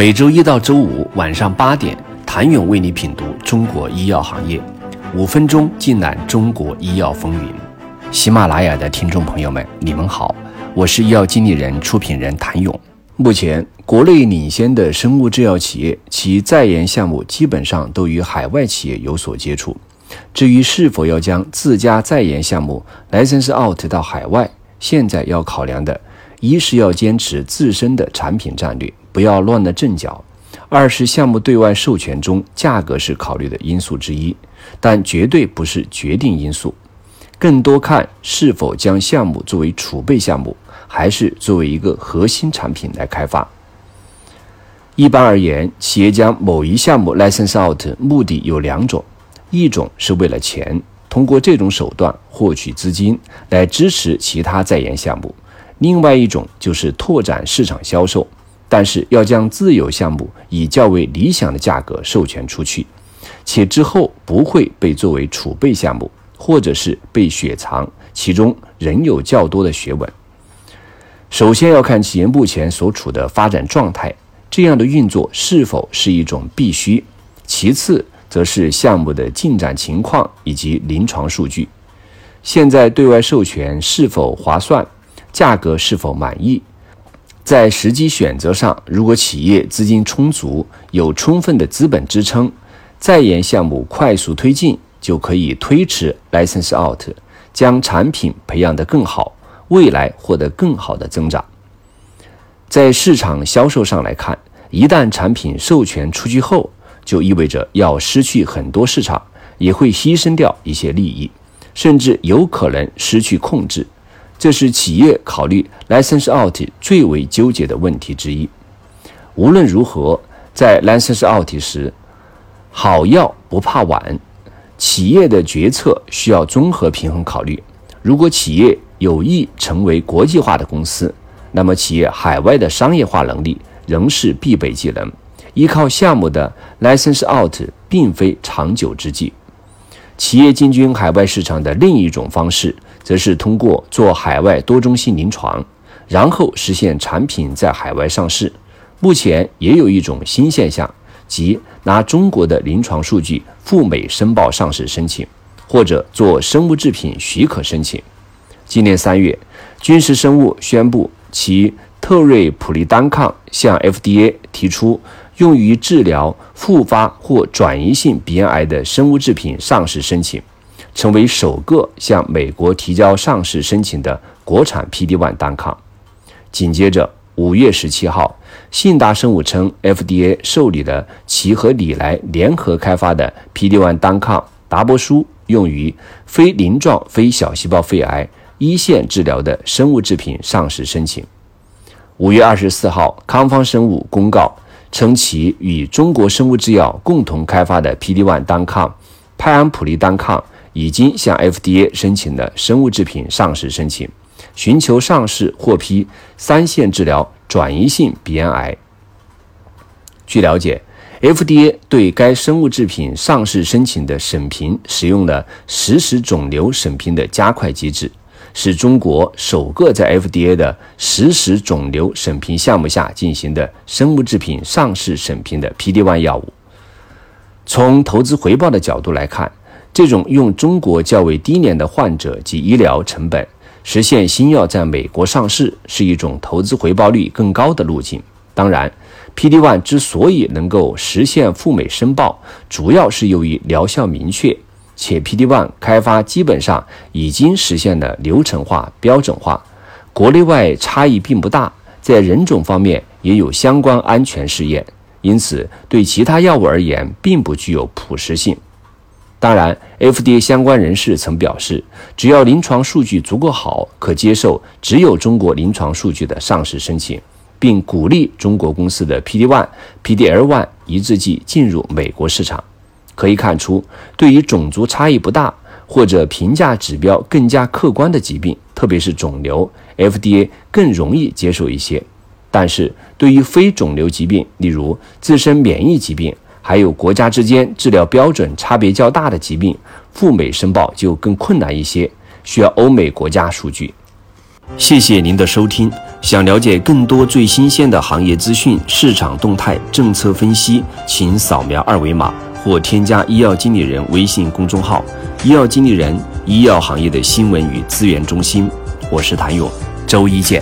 每周一到周五晚上八点，谭勇为你品读中国医药行业，五分钟尽览中国医药风云。喜马拉雅的听众朋友们，你们好，我是医药经理人、出品人谭勇。目前，国内领先的生物制药企业，其在研项目基本上都与海外企业有所接触。至于是否要将自家在研项目 license out 到海外，现在要考量的，一是要坚持自身的产品战略，不要乱了阵脚；二是项目对外授权中，价格是考虑的因素之一，但绝对不是决定因素。更多看是否将项目作为储备项目，还是作为一个核心产品来开发。一般而言，企业将某一项目 license out 目的有两种。一种是为了钱，通过这种手段获取资金来支持其他在研项目；另外一种就是拓展市场销售，但是要将自有项目以较为理想的价格授权出去，且之后不会被作为储备项目，或者是被雪藏，其中仍有较多的学问。首先要看企业目前所处的发展状态，这样的运作是否是一种必须；其次。则是项目的进展情况以及临床数据，现在对外授权是否划算，价格是否满意？在时机选择上，如果企业资金充足，有充分的资本支撑，在研项目快速推进，就可以推迟 license out，将产品培养得更好，未来获得更好的增长。在市场销售上来看，一旦产品授权出去后，就意味着要失去很多市场，也会牺牲掉一些利益，甚至有可能失去控制。这是企业考虑 license out 最为纠结的问题之一。无论如何，在 license out 时，好药不怕晚。企业的决策需要综合平衡考虑。如果企业有意成为国际化的公司，那么企业海外的商业化能力仍是必备技能。依靠项目的 license out 并非长久之计。企业进军海外市场的另一种方式，则是通过做海外多中心临床，然后实现产品在海外上市。目前也有一种新现象，即拿中国的临床数据赴美申报上市申请，或者做生物制品许可申请。今年三月，军事生物宣布其特瑞普利单抗向 FDA 提出。用于治疗复发或转移性鼻咽癌的生物制品上市申请，成为首个向美国提交上市申请的国产 PD-1 单抗。紧接着，五月十七号，信达生物称 FDA 受理了其和礼来联合开发的 PD-1 单抗达波舒用于非鳞状非小细胞肺癌一线治疗的生物制品上市申请。五月二十四号，康方生物公告。称其与中国生物制药共同开发的 PD-1 单抗派安普利单抗已经向 FDA 申请了生物制品上市申请，寻求上市获批三线治疗转移性鼻咽癌。据了解，FDA 对该生物制品上市申请的审评使用了实时肿瘤审评的加快机制。是中国首个在 FDA 的实时肿瘤审评项目下进行的生物制品上市审评的 PD-1 药物。从投资回报的角度来看，这种用中国较为低廉的患者及医疗成本实现新药在美国上市，是一种投资回报率更高的路径。当然，PD-1 之所以能够实现赴美申报，主要是由于疗效明确。且 PD-1 开发基本上已经实现了流程化、标准化，国内外差异并不大，在人种方面也有相关安全试验，因此对其他药物而言并不具有普适性。当然，FDA 相关人士曾表示，只要临床数据足够好，可接受只有中国临床数据的上市申请，并鼓励中国公司的 PD-1、PD-L1 抑制剂进入美国市场。可以看出，对于种族差异不大或者评价指标更加客观的疾病，特别是肿瘤，FDA 更容易接受一些。但是对于非肿瘤疾病，例如自身免疫疾病，还有国家之间治疗标准差别较大的疾病，赴美申报就更困难一些，需要欧美国家数据。谢谢您的收听。想了解更多最新鲜的行业资讯、市场动态、政策分析，请扫描二维码或添加医药经理人微信公众号“医药经理人”医药行业的新闻与资源中心。我是谭勇，周一见。